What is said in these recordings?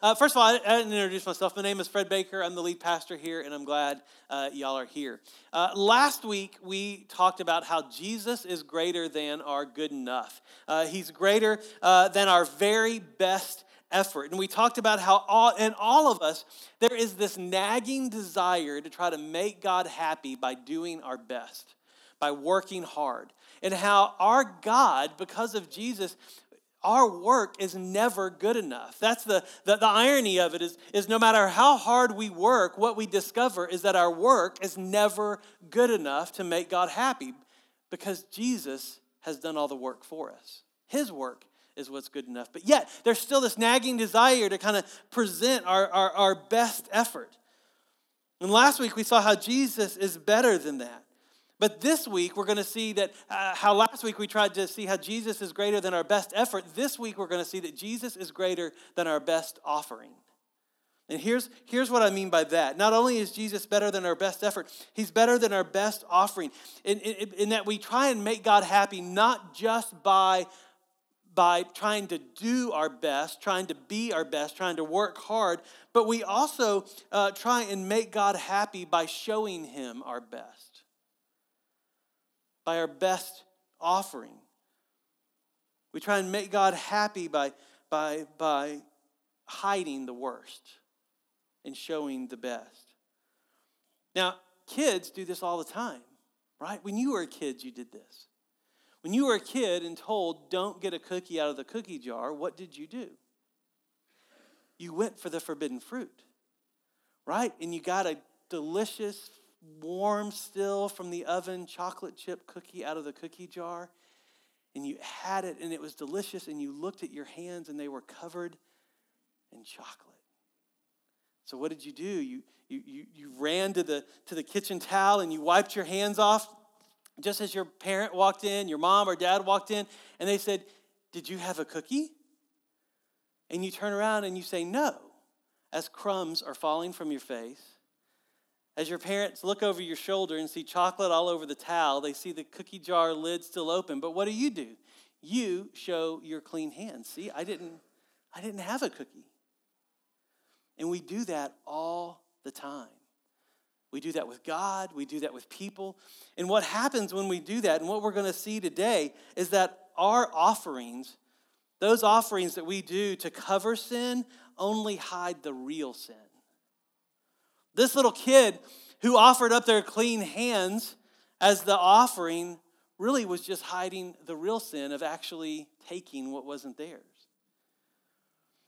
Uh, first of all, I, I, didn't introduce myself. My name is Fred Baker. I'm the lead pastor here, and I'm glad uh, y'all are here. Uh, last week, we talked about how Jesus is greater than our good enough. Uh, he's greater uh, than our very best effort. And we talked about how all, in all of us, there is this nagging desire to try to make God happy by doing our best, by working hard. And how our God, because of Jesus, our work is never good enough. That's the, the, the, irony of it is, is no matter how hard we work, what we discover is that our work is never good enough to make God happy because Jesus has done all the work for us. His work is what's good enough. But yet, there's still this nagging desire to kind of present our, our, our best effort. And last week we saw how Jesus is better than that. But this week, we're going to see that uh, how last week we tried to see how Jesus is greater than our best effort. This week, we're going to see that Jesus is greater than our best offering. And here's, here's what I mean by that. Not only is Jesus better than our best effort, he's better than our best offering. In, in, in that we try and make God happy not just by, by trying to do our best, trying to be our best, trying to work hard, but we also uh, try and make God happy by showing him our best by our best offering. We try and make God happy by, by, by hiding the worst and showing the best. Now, kids do this all the time, right? When you were a kid, you did this. When you were a kid and told, don't get a cookie out of the cookie jar, what did you do? You went for the forbidden fruit, right? And you got a delicious, warm still from the oven chocolate chip cookie out of the cookie jar and you had it and it was delicious and you looked at your hands and they were covered in chocolate. So what did you do? You, you, you, you ran to the, to the kitchen towel and you wiped your hands off just as your parent walked in your mom or dad walked in and they said did you have a cookie? And you turn around and you say no as crumbs are falling from your face as your parents look over your shoulder and see chocolate all over the towel, they see the cookie jar lid still open. But what do you do? You show your clean hands. See, I didn't I didn't have a cookie. And we do that all the time. We do that with God, we do that with people. And what happens when we do that, and what we're going to see today, is that our offerings, those offerings that we do to cover sin, only hide the real sin. This little kid who offered up their clean hands as the offering really was just hiding the real sin of actually taking what wasn't theirs.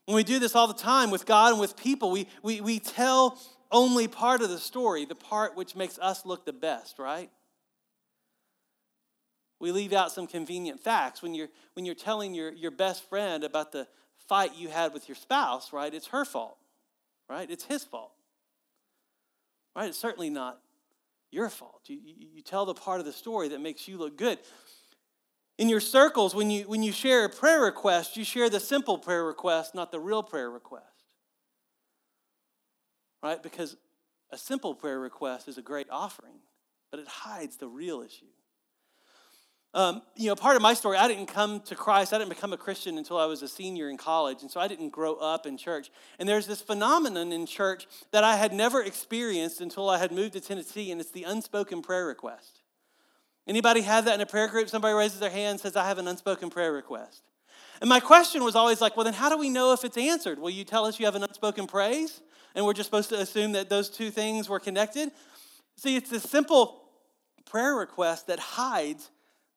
When we do this all the time with God and with people, we, we, we tell only part of the story, the part which makes us look the best, right? We leave out some convenient facts. When you're, when you're telling your, your best friend about the fight you had with your spouse, right? It's her fault, right? It's his fault right? It's certainly not your fault. You, you, you, tell the part of the story that makes you look good. In your circles, when you, when you share a prayer request, you share the simple prayer request, not the real prayer request. Right? Because a simple prayer request is a great offering, but it hides the real issue. Um, you know, part of my story, I didn't come to Christ, I didn't become a Christian until I was a senior in college, and so I didn't grow up in church. And there's this phenomenon in church that I had never experienced until I had moved to Tennessee, and it's the unspoken prayer request. Anybody have that in a prayer group? Somebody raises their hand and says, I have an unspoken prayer request. And my question was always like, well, then how do we know if it's answered? Will you tell us you have an unspoken praise? And we're just supposed to assume that those two things were connected? See, it's this simple prayer request that hides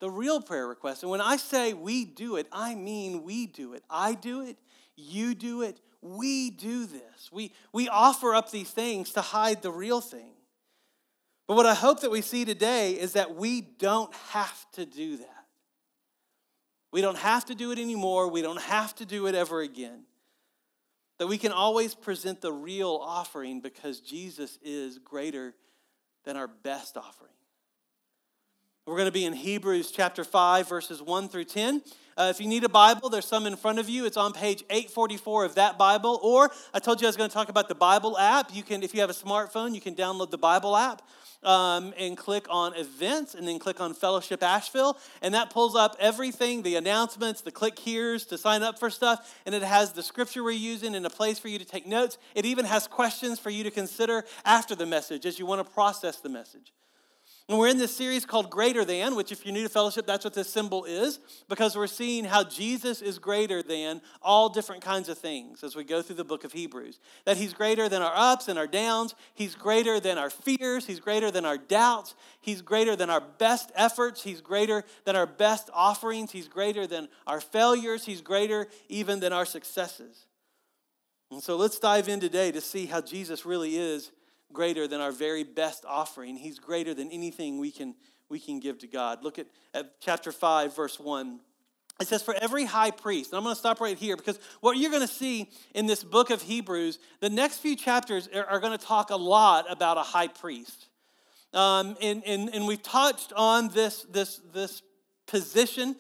the real prayer request. And when I say we do it, I mean we do it. I do it, you do it, we do this. We, we offer up these things to hide the real thing. But what I hope that we see today is that we don't have to do that. We don't have to do it anymore. We don't have to do it ever again. That we can always present the real offering because Jesus is greater than our best offering. We're going to be in Hebrews chapter 5, verses 1 through 10. Uh, if you need a Bible, there's some in front of you. It's on page 844 of that Bible. Or I told you I was going to talk about the Bible app. You can, if you have a smartphone, you can download the Bible app um, and click on events and then click on Fellowship Asheville. And that pulls up everything the announcements, the click here's to sign up for stuff. And it has the scripture we're using and a place for you to take notes. It even has questions for you to consider after the message as you want to process the message. And we're in this series called Greater Than, which, if you're new to fellowship, that's what this symbol is, because we're seeing how Jesus is greater than all different kinds of things as we go through the book of Hebrews. That he's greater than our ups and our downs, he's greater than our fears, he's greater than our doubts, he's greater than our best efforts, he's greater than our best offerings, he's greater than our failures, he's greater even than our successes. And so let's dive in today to see how Jesus really is greater than our very best offering. He's greater than anything we can, we can give to God. Look at, at chapter 5, verse 1. It says, For every high priest, and I'm going to stop right here because what you're going to see in this book of Hebrews, the next few chapters are, going to talk a lot about a high priest. Um, and, and, and we've touched on this, this, this position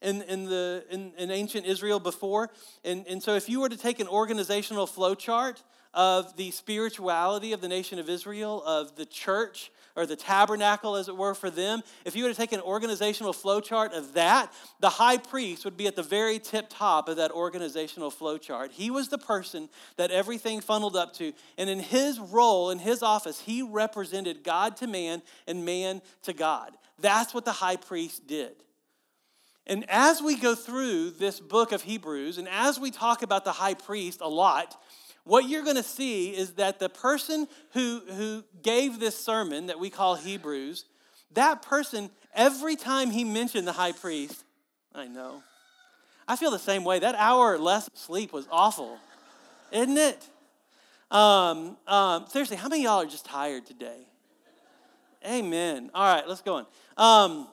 in, in, the, in, in ancient Israel before. And, and so if you were to take an organizational flow chart, of the spirituality of the nation of Israel, of the church, or the tabernacle, as it were, for them, if you were to take an organizational flow chart of that, the high priest would be at the very tip top of that organizational flow chart. He was the person that everything funneled up to. And in his role, in his office, he represented God to man and man to God. That's what the high priest did. And as we go through this book of Hebrews, and as we talk about the high priest a lot, what you're going to see is that the person who, who gave this sermon that we call Hebrews, that person, every time he mentioned the high priest, I know. I feel the same way. That hour less sleep was awful, isn't it? Um, um, seriously, how many y'all are just tired today? Amen. All right, let's go on. Um,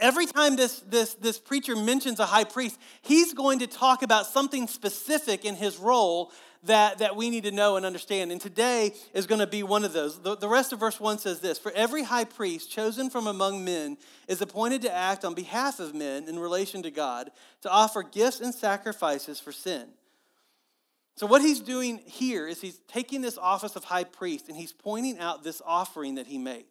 every time this, this, this preacher mentions a high priest, he's going to talk about something specific in his role that, that we need to know and understand. And today is going to be one of those. The, the rest of verse 1 says this For every high priest chosen from among men is appointed to act on behalf of men in relation to God, to offer gifts and sacrifices for sin. So, what he's doing here is he's taking this office of high priest and he's pointing out this offering that he makes.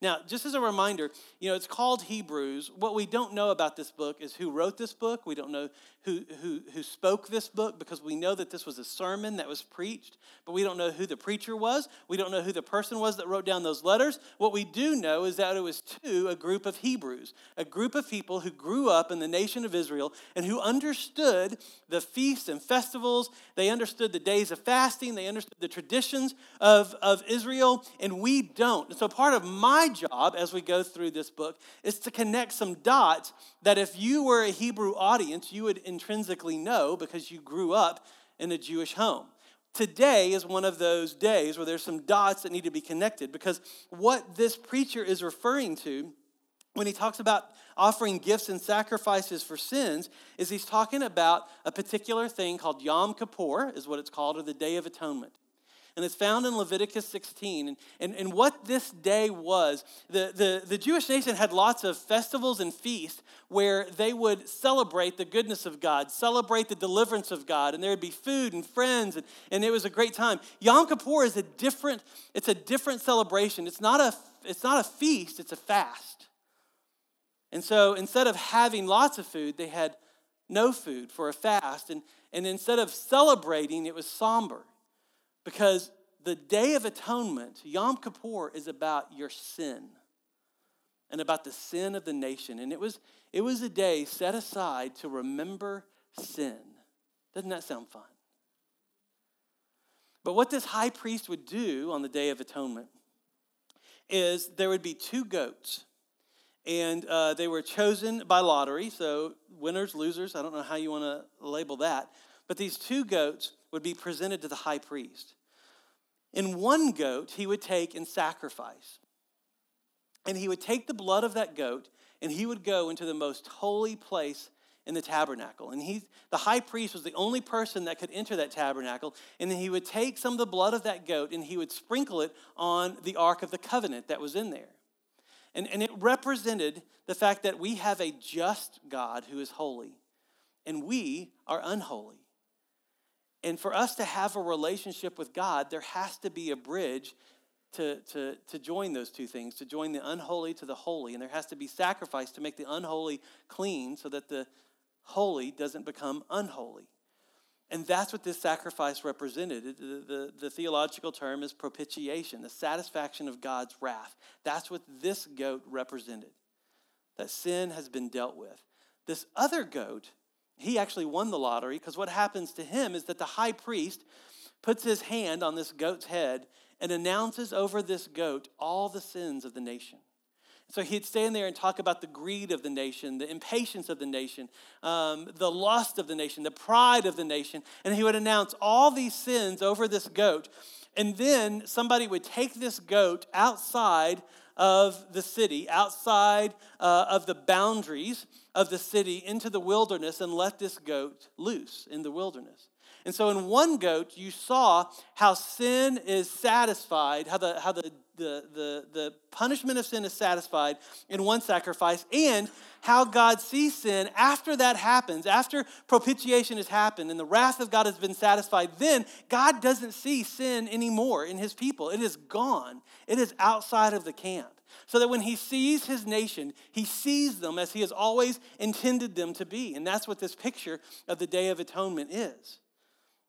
Now, just as a reminder, you know, it's called Hebrews. What we don't know about this book is who wrote this book. We don't know who, who, who spoke this book because we know that this was a sermon that was preached, but we don't know who the preacher was. We don't know who the person was that wrote down those letters. What we do know is that it was to a group of Hebrews, a group of people who grew up in the nation of Israel and who understood the feasts and festivals. They understood the days of fasting. They understood the traditions of, of Israel, and we don't. And so part of my job as we go through this book is to connect some dots that if you were a Hebrew audience, you would intrinsically know because you grew up in a Jewish home. Today is one of those days where there's some dots that need to be connected because what this preacher is referring to when he talks about offering gifts and sacrifices for sins is he's talking about a particular thing called Yom Kippur, is what it's called, or the Day of Atonement and it's found in Leviticus 16. And, and, and what this day was, the, the, the Jewish nation had lots of festivals and feasts where they would celebrate the goodness of God, celebrate the deliverance of God, and there would be food and friends, and, and it was a great time. Yom Kippur is a different, it's a different celebration. It's not a, it's not a feast, it's a fast. And so instead of having lots of food, they had no food for a fast. And, and instead of celebrating, it was somber. Because the Day of Atonement, Yom Kippur, is about your sin and about the sin of the nation. And it was, it was a day set aside to remember sin. Doesn't that sound fun? But what this high priest would do on the Day of Atonement is there would be two goats. And uh, they were chosen by lottery, so winners, losers, I don't know how you want to label that. But these two goats would be presented to the high priest. In one goat, he would take and sacrifice. And he would take the blood of that goat and he would go into the most holy place in the tabernacle. And he, the high priest was the only person that could enter that tabernacle. And then he would take some of the blood of that goat and he would sprinkle it on the Ark of the Covenant that was in there. And, and it represented the fact that we have a just God who is holy, and we are unholy. And for us to have a relationship with God, there has to be a bridge to, to, to join those two things, to join the unholy to the holy. And there has to be sacrifice to make the unholy clean so that the holy doesn't become unholy. And that's what this sacrifice represented. The, the, the, theological term is propitiation, the satisfaction of God's wrath. That's what this goat represented, that sin has been dealt with. This other goat, he actually won the lottery because what happens to him is that the high priest puts his hand on this goat's head and announces over this goat all the sins of the nation. So he'd stand there and talk about the greed of the nation, the impatience of the nation, um, the lust of the nation, the pride of the nation. And he would announce all these sins over this goat. And then somebody would take this goat outside of the city, outside uh, of the boundaries of the city, into the wilderness and let this goat loose in the wilderness. And so in one goat, you saw how sin is satisfied, how the, how the, the, the, the punishment of sin is satisfied in one sacrifice, and how God sees sin after that happens, after propitiation has happened and the wrath of God has been satisfied, then God doesn't see sin anymore in his people. It is gone, it is outside of the camp. So that when he sees his nation, he sees them as he has always intended them to be. And that's what this picture of the Day of Atonement is.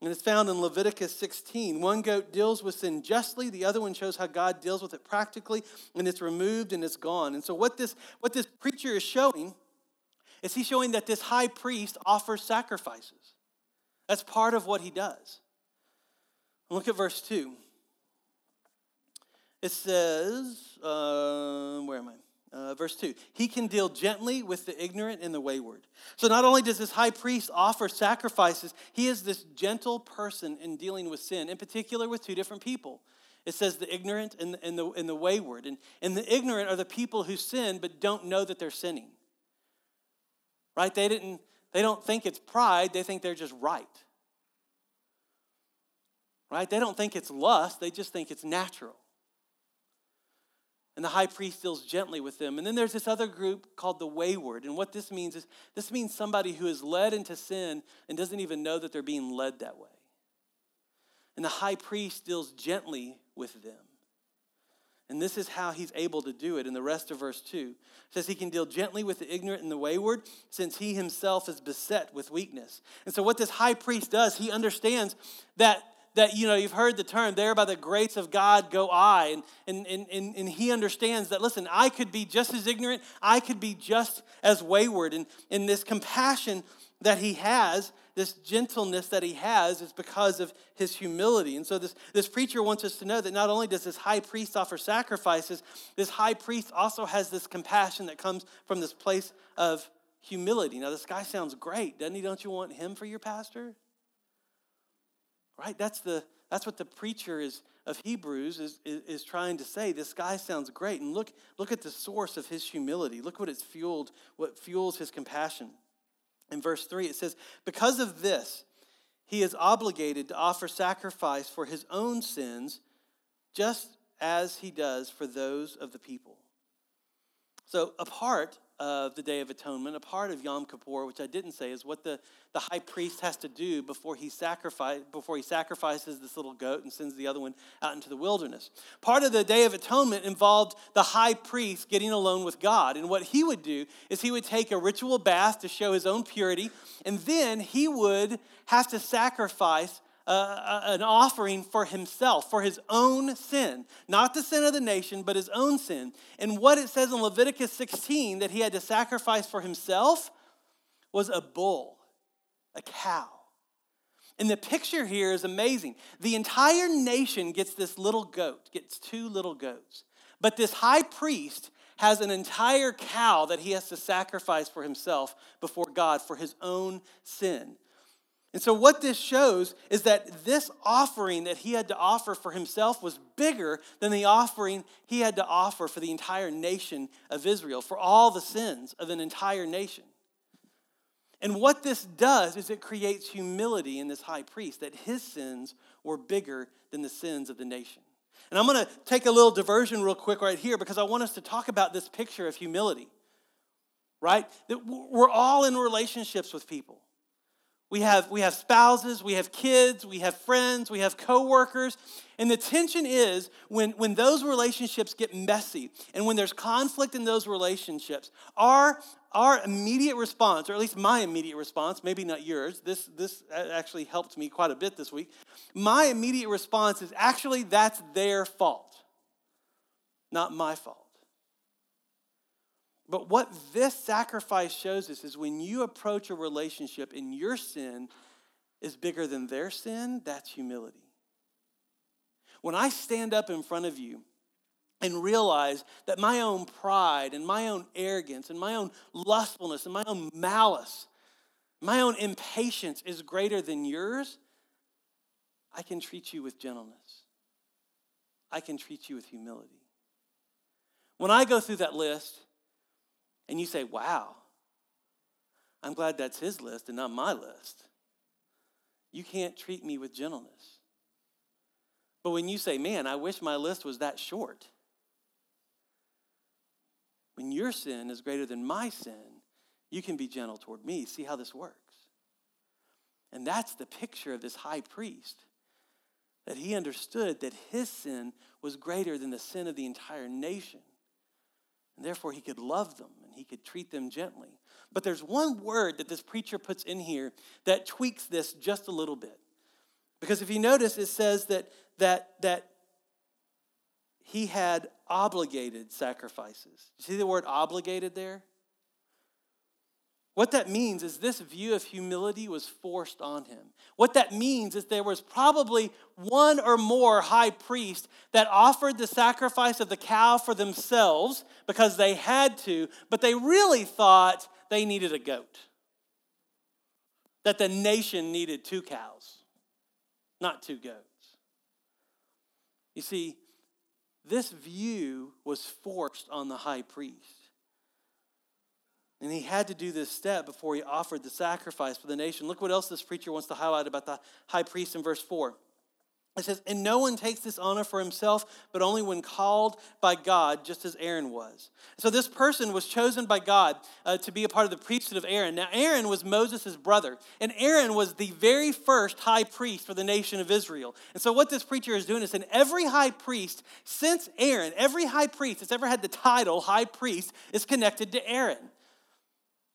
And it's found in Leviticus 16. One goat deals with sin justly, the other one shows how God deals with it practically, and it's removed and it's gone. And so, what this, what this preacher is showing is he's showing that this high priest offers sacrifices. That's part of what he does. Look at verse 2. It says, uh, where am I? Uh, verse 2 He can deal gently with the ignorant and the wayward. So, not only does this high priest offer sacrifices, he is this gentle person in dealing with sin, in particular with two different people. It says the ignorant and, and, the, and the wayward. And, and the ignorant are the people who sin but don't know that they're sinning. Right? They, didn't, they don't think it's pride, they think they're just right. Right? They don't think it's lust, they just think it's natural. And the high priest deals gently with them. And then there's this other group called the wayward. And what this means is this means somebody who is led into sin and doesn't even know that they're being led that way. And the high priest deals gently with them. And this is how he's able to do it in the rest of verse 2. It says he can deal gently with the ignorant and the wayward since he himself is beset with weakness. And so, what this high priest does, he understands that that, you know, you've heard the term, there by the grace of God go I. And, and, and, and he understands that, listen, I could be just as ignorant, I could be just as wayward. And, and this compassion that he has, this gentleness that he has, is because of his humility. And so this, this preacher wants us to know that not only does this high priest offer sacrifices, this high priest also has this compassion that comes from this place of humility. Now, this guy sounds great, doesn't he? Don't you want him for your pastor? Right? That's, the, that's what the preacher is, of Hebrews is, is, is, trying to say. This guy sounds great. And look, look at the source of his humility. Look what it's fueled, what fuels his compassion. In verse 3, it says, Because of this, he is obligated to offer sacrifice for his own sins, just as he does for those of the people. So, a part of the Day of Atonement, a part of Yom Kippur, which I didn't say, is what the, the high priest has to do before he, sacrifice, before he sacrifices this little goat and sends the other one out into the wilderness. Part of the Day of Atonement involved the high priest getting alone with God. And what he would do is he would take a ritual bath to show his own purity, and then he would have to sacrifice uh, an offering for himself, for his own sin. Not the sin of the nation, but his own sin. And what it says in Leviticus 16 that he had to sacrifice for himself was a bull, a cow. And the picture here is amazing. The entire nation gets this little goat, gets two little goats. But this high priest has an entire cow that he has to sacrifice for himself before God for his own sin. And so, what this shows is that this offering that he had to offer for himself was bigger than the offering he had to offer for the entire nation of Israel, for all the sins of an entire nation. And what this does is it creates humility in this high priest that his sins were bigger than the sins of the nation. And I'm going to take a little diversion real quick right here because I want us to talk about this picture of humility, right? That we're all in relationships with people. We have, we have spouses, we have kids, we have friends, we have coworkers. And the tension is when, when those relationships get messy and when there's conflict in those relationships, our, our immediate response, or at least my immediate response, maybe not yours, this, this actually helped me quite a bit this week. My immediate response is actually that's their fault, not my fault. But what this sacrifice shows us is when you approach a relationship and your sin is bigger than their sin, that's humility. When I stand up in front of you and realize that my own pride and my own arrogance and my own lustfulness and my own malice, my own impatience is greater than yours, I can treat you with gentleness. I can treat you with humility. When I go through that list, and you say, wow, I'm glad that's his list and not my list. You can't treat me with gentleness. But when you say, man, I wish my list was that short, when your sin is greater than my sin, you can be gentle toward me. See how this works. And that's the picture of this high priest that he understood that his sin was greater than the sin of the entire nation. And therefore, he could love them and he could treat them gently. But there's one word that this preacher puts in here that tweaks this just a little bit. Because if you notice, it says that, that, that he had obligated sacrifices. You see the word obligated there? What that means is this view of humility was forced on him. What that means is there was probably one or more high priests that offered the sacrifice of the cow for themselves because they had to, but they really thought they needed a goat. That the nation needed two cows, not two goats. You see, this view was forced on the high priest. And he had to do this step before he offered the sacrifice for the nation. Look what else this preacher wants to highlight about the high priest in verse 4. It says, And no one takes this honor for himself, but only when called by God, just as Aaron was. So this person was chosen by God uh, to be a part of the priesthood of Aaron. Now, Aaron was Moses' brother, and Aaron was the very first high priest for the nation of Israel. And so, what this preacher is doing is saying every high priest since Aaron, every high priest that's ever had the title high priest is connected to Aaron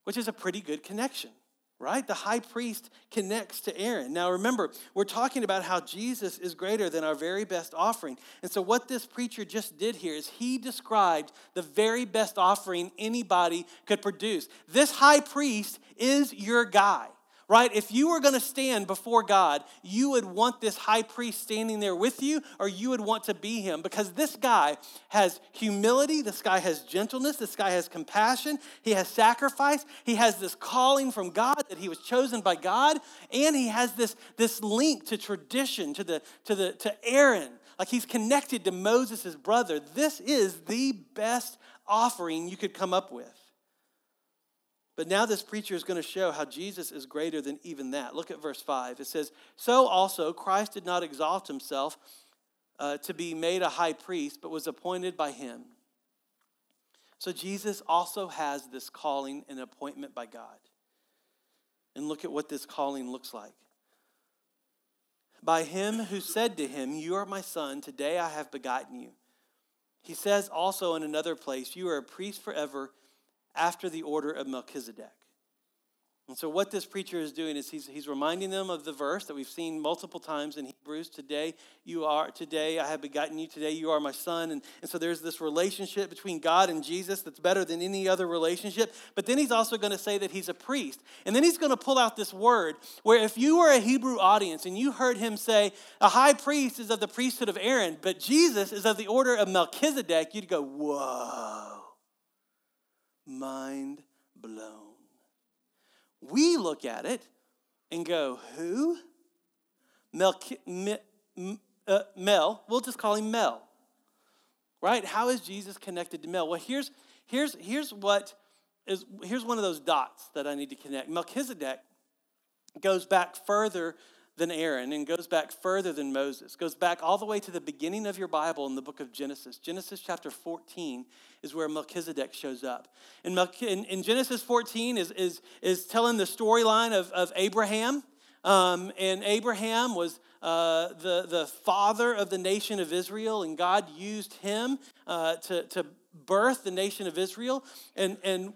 which is a pretty good connection, right? The high priest connects to Aaron. Now, remember, we're talking about how Jesus is greater than our very best offering. And so, what this preacher just did here is he described the very best offering anybody could produce. This high priest is your guy right? If you were going to stand before God, you would want this high priest standing there with you, or you would want to be him because this guy has humility, this guy has gentleness, this guy has compassion, he has sacrifice, he has this calling from God that he was chosen by God, and he has this, this link to tradition, to, the, to, the, to Aaron. Like he's connected to Moses' brother. This is the best offering you could come up with. But now this preacher is going to show how Jesus is greater than even that. Look at verse 5. It says, So also Christ did not exalt himself uh, to be made a high priest, but was appointed by him. So Jesus also has this calling and appointment by God. And look at what this calling looks like. By him who said to him, You are my son, today I have begotten you. He says also in another place, You are a priest forever after the order of Melchizedek. And so, what this preacher is doing is he's, he's reminding them of the verse that we've seen multiple times in Hebrews today, you are, today I have begotten you, today you are my son. And, and so, there's this relationship between God and Jesus that's better than any other relationship. But then he's also going to say that he's a priest. And then he's going to pull out this word where if you were a Hebrew audience and you heard him say, a high priest is of the priesthood of Aaron, but Jesus is of the order of Melchizedek, you'd go, whoa mind blown. We look at it and go, who? Mel, uh, Mel, we'll just call him Mel. Right? How is Jesus connected to Mel? Well, here's, here's, here's what is, here's one of those dots that I need to connect. Melchizedek goes back further than Aaron and goes back further than Moses. Goes back all the way to the beginning of your Bible in the book of Genesis. Genesis chapter 14 is where Melchizedek shows up. And in, Genesis 14 is, is, is telling the storyline of, of Abraham. Um, and Abraham was uh, the, the father of the nation of Israel, and God used him uh, to, to birth the nation of Israel. And, and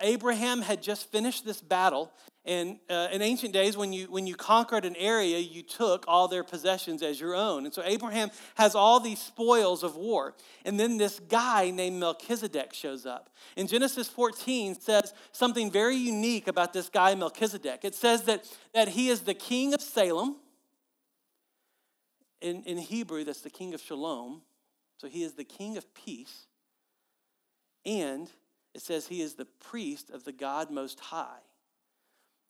Abraham had just finished this battle. And uh, in ancient days, when you, when you conquered an area, you took all their possessions as your own. And so Abraham has all these spoils of war. And then this guy named Melchizedek shows up. And Genesis 14 says something very unique about this guy, Melchizedek. It says that, that he is the king of Salem. In, in Hebrew, that's the king of Shalom. So he is the king of peace. And it says he is the priest of the God Most High.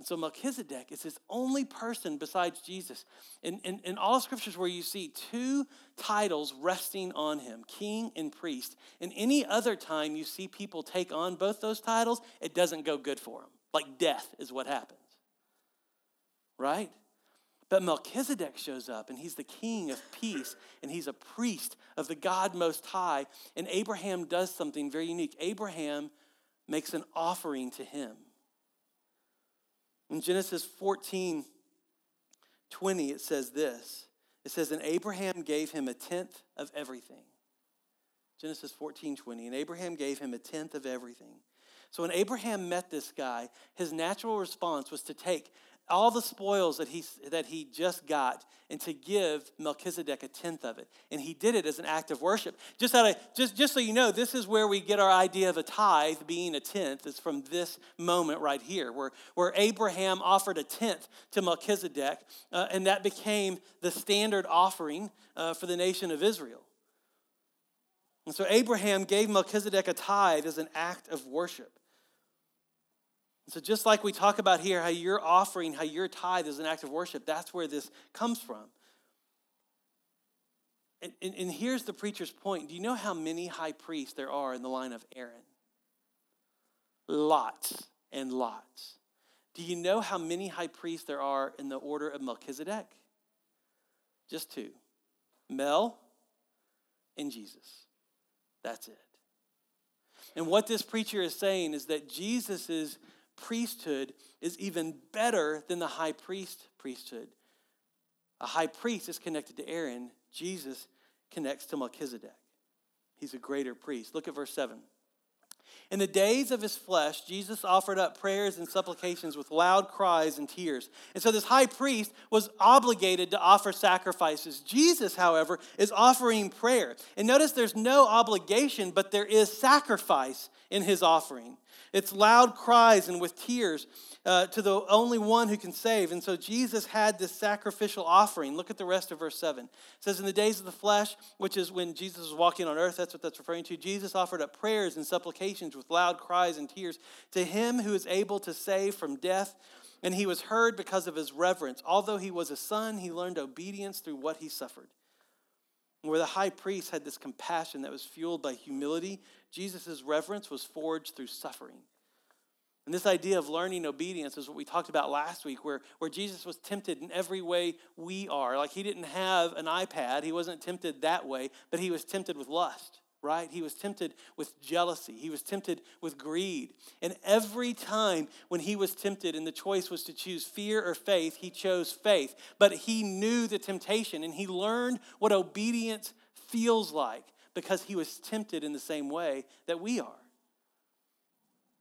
And so Melchizedek is his only person besides Jesus. In, in, in all scriptures where you see two titles resting on him, king and priest, in any other time you see people take on both those titles, it doesn't go good for them. Like death is what happens. Right? But Melchizedek shows up and he's the king of peace and he's a priest of the God Most High. And Abraham does something very unique. Abraham makes an offering to him. In Genesis 14 20, it says this it says, And Abraham gave him a tenth of everything. Genesis 14 20. And Abraham gave him a tenth of everything. So when Abraham met this guy, his natural response was to take all the spoils that he, that he just got and to give Melchizedek a tenth of it. And he did it as an act of worship. Just, out of, just, just so you know, this is where we get our idea of a tithe being a tenth, is from this moment right here, where, where Abraham offered a tenth to Melchizedek, uh, and that became the standard offering uh, for the nation of Israel. And so Abraham gave Melchizedek a tithe as an act of worship. So, just like we talk about here, how your offering, how your tithe is an act of worship, that's where this comes from. And, and, and, here's the preacher's point. Do you know how many high priests there are in the line of Aaron? Lots and lots. Do you know how many high priests there are in the order of Melchizedek? Just two Mel and Jesus. That's it. And what this preacher is saying is that Jesus is priesthood is even better than the high priest priesthood. A high priest is connected to Aaron, Jesus connects to Melchizedek. He's a greater priest. Look at verse 7. In the days of his flesh, Jesus offered up prayers and supplications with loud cries and tears. And so this high priest was obligated to offer sacrifices. Jesus, however, is offering prayer. And notice there's no obligation, but there is sacrifice in his offering. It's loud cries and with tears uh, to the only one who can save. And so Jesus had this sacrificial offering. Look at the rest of verse 7. It says, In the days of the flesh, which is when Jesus was walking on earth, that's what that's referring to, Jesus offered up prayers and supplications with loud cries and tears to him who is able to save from death. And he was heard because of his reverence. Although he was a son, he learned obedience through what he suffered. Where the high priest had this compassion that was fueled by humility, Jesus' reverence was forged through suffering. And this idea of learning obedience is what we talked about last week, where, where Jesus was tempted in every way we are. Like he didn't have an iPad, he wasn't tempted that way, but he was tempted with lust, right? He was tempted with jealousy, he was tempted with greed. And every time when he was tempted and the choice was to choose fear or faith, he chose faith. But he knew the temptation and he learned what obedience feels like because he was tempted in the same way that we are.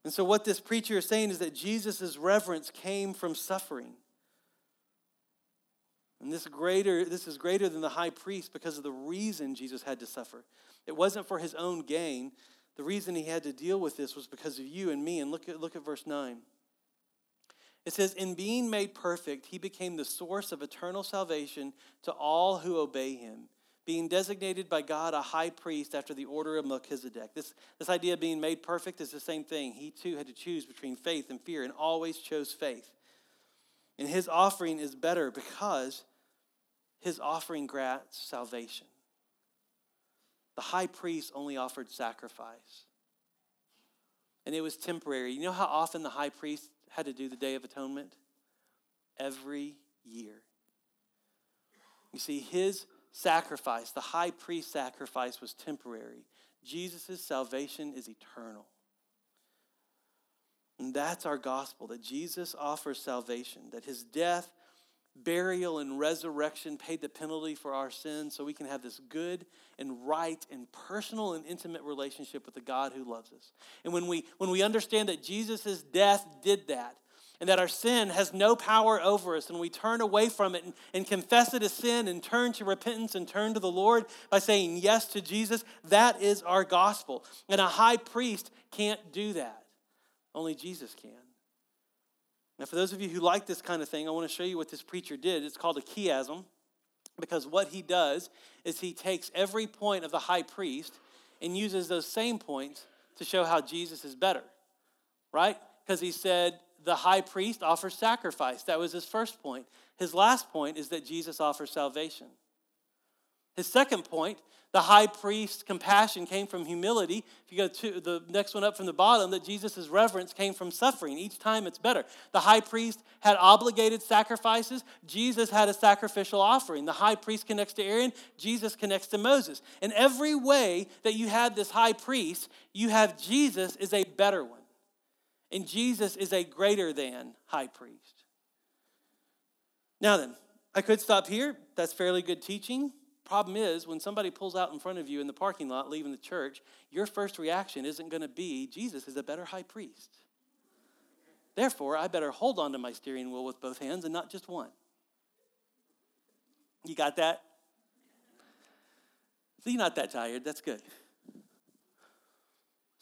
And so, what this preacher is saying is that Jesus' reverence came from suffering. And this, greater, this is greater than the high priest because of the reason Jesus had to suffer. It wasn't for his own gain. The reason he had to deal with this was because of you and me. And look at, look at verse 9. It says, In being made perfect, he became the source of eternal salvation to all who obey him being designated by God a high priest after the order of Melchizedek. This, this idea of being made perfect is the same thing. He too had to choose between faith and fear and always chose faith. And his offering is better because his offering grants salvation. The high priest only offered sacrifice, and it was temporary. You know how often the high priest had to do the Day of Atonement? Every year. You see, his sacrifice, the high priest sacrifice, was temporary. Jesus' salvation is eternal. And that's our gospel that Jesus offers salvation, that his death, burial, and resurrection paid the penalty for our sins so we can have this good and right and personal and intimate relationship with the God who loves us. And when we, when we understand that Jesus' death did that, and that our sin has no power over us, and we turn away from it and, and confess it as sin and turn to repentance and turn to the Lord by saying yes to Jesus, that is our gospel. And a high priest can't do that. Only Jesus can. Now, for those of you who like this kind of thing, I want to show you what this preacher did. It's called a chiasm because what he does is he takes every point of the high priest and uses those same points to show how Jesus is better, right? Because he said the high priest offers sacrifice. That was his first point. His last point is that Jesus offers salvation. His second point the high priest's compassion came from humility. If you go to the next one up from the bottom, that Jesus' reverence came from suffering. Each time it's better. The high priest had obligated sacrifices. Jesus had a sacrificial offering. The high priest connects to Aaron. Jesus connects to Moses. In every way that you had this high priest, you have Jesus is a better one. And Jesus is a greater than high priest. Now then, I could stop here. That's fairly good teaching. Problem is, when somebody pulls out in front of you in the parking lot leaving the church, your first reaction isn't going to be, Jesus is a better high priest. Therefore, I better hold on to my steering wheel with both hands and not just one. You got that? See, you're not that tired. That's good.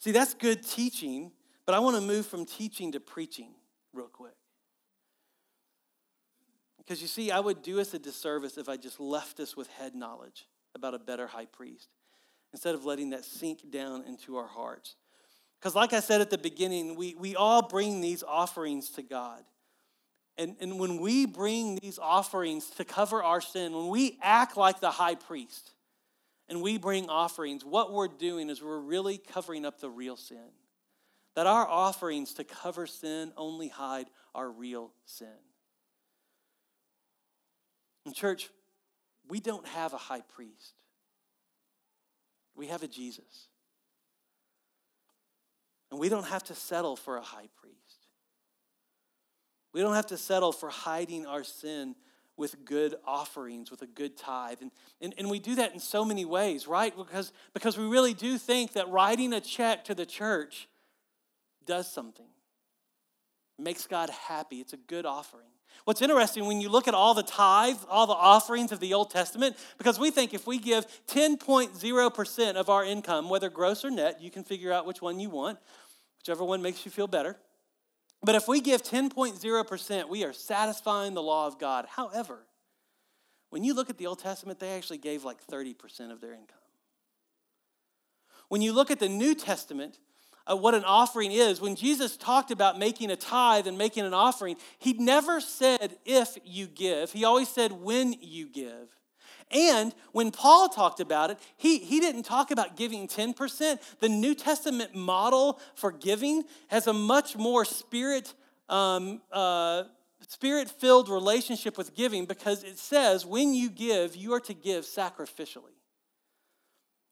See, that's good teaching, but I want to move from teaching to preaching real quick. Because you see, I would do us a disservice if I just left us with head knowledge about a better high priest instead of letting that sink down into our hearts. Because, like I said at the beginning, we, we all bring these offerings to God. And, and when we bring these offerings to cover our sin, when we act like the high priest and we bring offerings, what we're doing is we're really covering up the real sin. That our offerings to cover sin only hide our real sin. In church, we don't have a high priest, we have a Jesus. And we don't have to settle for a high priest. We don't have to settle for hiding our sin with good offerings, with a good tithe. And, and, and we do that in so many ways, right? Because, because we really do think that writing a check to the church does something, makes God happy. It's a good offering. What's interesting when you look at all the tithes, all the offerings of the Old Testament, because we think if we give 10.0% of our income, whether gross or net, you can figure out which one you want, whichever one makes you feel better. But if we give 10.0%, we are satisfying the law of God. However, when you look at the Old Testament, they actually gave like 30% of their income. When you look at the New Testament, uh, what an offering is. When Jesus talked about making a tithe and making an offering, he never said if you give, he always said when you give. And when Paul talked about it, he, he didn't talk about giving 10%. The New Testament model for giving has a much more spirit, um, uh, spirit filled relationship with giving because it says when you give, you are to give sacrificially.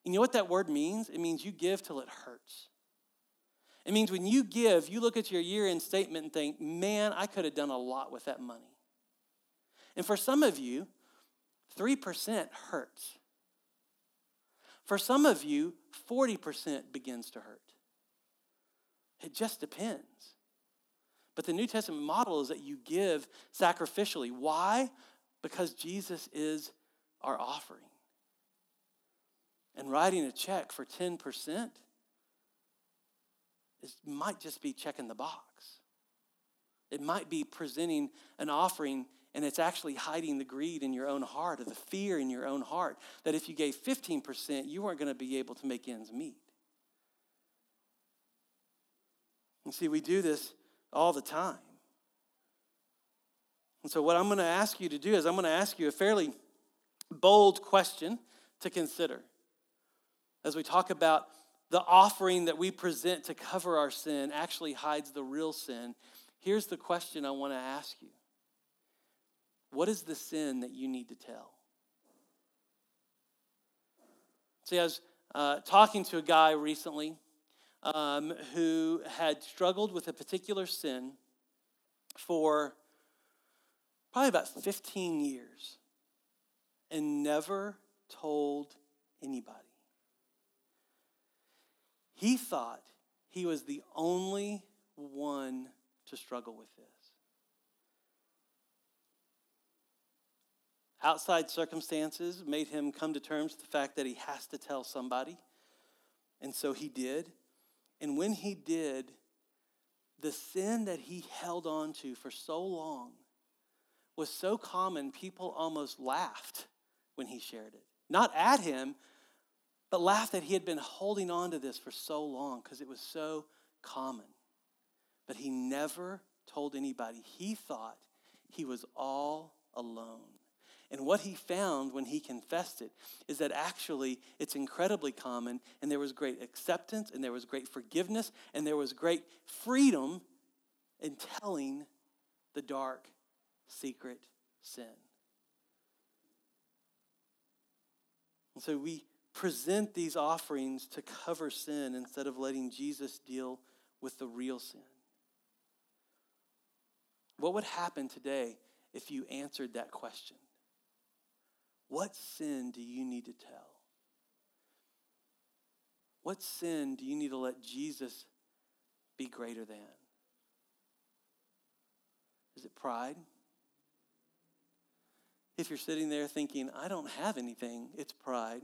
You know what that word means? It means you give till it hurts. It means when you give, you look at your year end statement and think, man, I could have done a lot with that money. And for some of you, 3% hurts. For some of you, 40% begins to hurt. It just depends. But the New Testament model is that you give sacrificially. Why? Because Jesus is our offering. And writing a check for 10% it might just be checking the box. It might be presenting an offering and it's actually hiding the greed in your own heart or the fear in your own heart that if you gave 15%, you weren't going to be able to make ends meet. And see, we do this all the time. And so, what I'm going to ask you to do is, I'm going to ask you a fairly bold question to consider as we talk about the offering that we present to cover our sin actually hides the real sin. Here's the question I want to ask you What is the sin that you need to tell? See, I was uh, talking to a guy recently um, who had struggled with a particular sin for probably about 15 years and never told anybody. He thought he was the only one to struggle with this. Outside circumstances made him come to terms with the fact that he has to tell somebody. And so he did. And when he did, the sin that he held on to for so long was so common, people almost laughed when he shared it. Not at him, but laughed that he had been holding on to this for so long because it was so common. But he never told anybody. He thought he was all alone. And what he found when he confessed it is that actually it's incredibly common, and there was great acceptance, and there was great forgiveness, and there was great freedom in telling the dark, secret sin. And so we present these offerings to cover sin instead of letting Jesus deal with the real sin. What would happen today if you answered that question? What sin do you need to tell? What sin do you need to let Jesus be greater than? Is it pride? If you're sitting there thinking, I don't have anything, it's pride.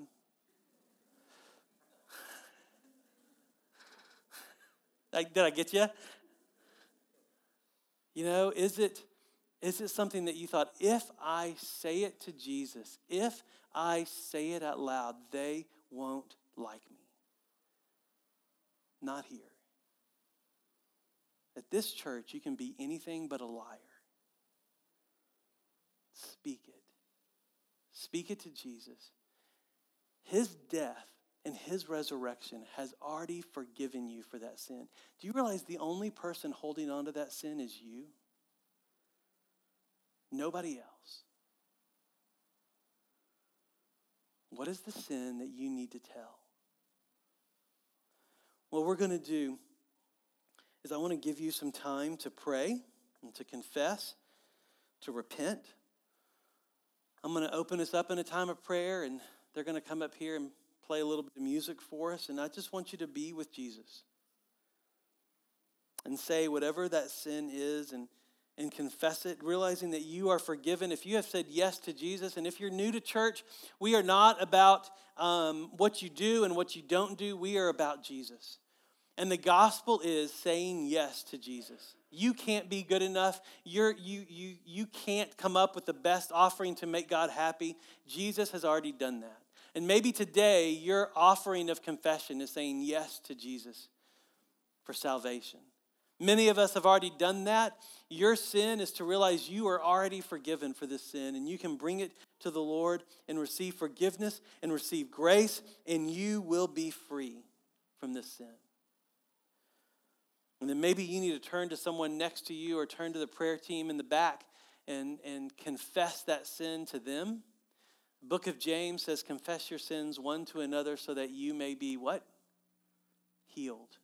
Did I get you? You know, is it, is it something that you thought, if I say it to Jesus, if I say it out loud, they won't like me? Not here. At this church, you can be anything but a liar. Speak it. Speak it to Jesus. His death and his resurrection has already forgiven you for that sin. Do you realize the only person holding on to that sin is you? Nobody else. What is the sin that you need to tell? What we're going to do is I want to give you some time to pray and to confess, to repent. I'm going to open us up in a time of prayer, and they're going to come up here and play a little bit of music for us, and I just want you to be with Jesus and say whatever that sin is and, and confess it, realizing that you are forgiven. If you have said yes to Jesus, and if you're new to church, we are not about um, what you do and what you don't do, we are about Jesus. And the gospel is saying yes to Jesus. You can't be good enough. You're, you, you, you can't come up with the best offering to make God happy. Jesus has already done that. And maybe today your offering of confession is saying yes to Jesus for salvation. Many of us have already done that. Your sin is to realize you are already forgiven for this sin, and you can bring it to the Lord and receive forgiveness and receive grace, and you will be free from this sin. And then maybe you need to turn to someone next to you or turn to the prayer team in the back and, and confess that sin to them book of James says, Confess your sins one to another so that you may be what? Healed.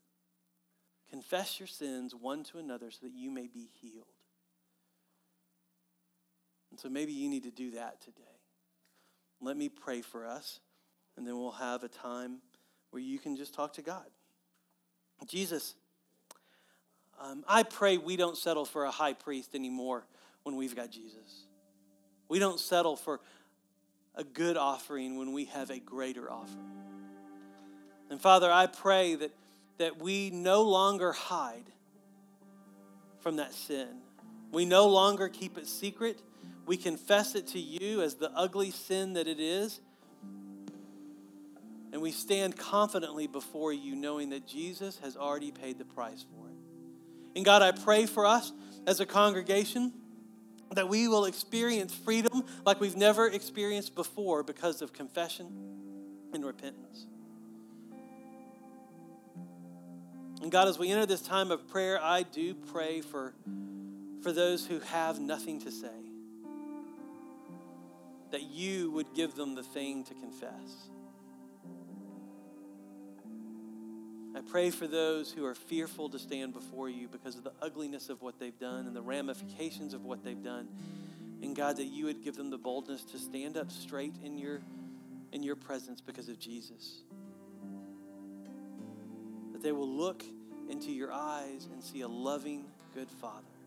Confess your sins one to another so that you may be healed. And so maybe you need to do that today. Let me pray for us, and then we'll have a time where you can just talk to God. Jesus, um, I pray we don't settle for a high priest anymore when we've got Jesus. We don't settle for a good offering when we have a greater offering. And Father, I pray that, that we no longer hide from that sin. We no longer keep it secret. We confess it to you as the ugly sin that it is. And we stand confidently before you, knowing that Jesus has already paid the price for it. And God, I pray for us as a congregation that we will experience freedom like we've never experienced before because of confession and repentance. And God, as we enter this time of prayer, I do pray for, for those who have nothing to say, that you would give them the thing to confess. Pray for those who are fearful to stand before you because of the ugliness of what they've done and the ramifications of what they've done. And God, that you would give them the boldness to stand up straight in your, in your presence because of Jesus. That they will look into your eyes and see a loving, good Father.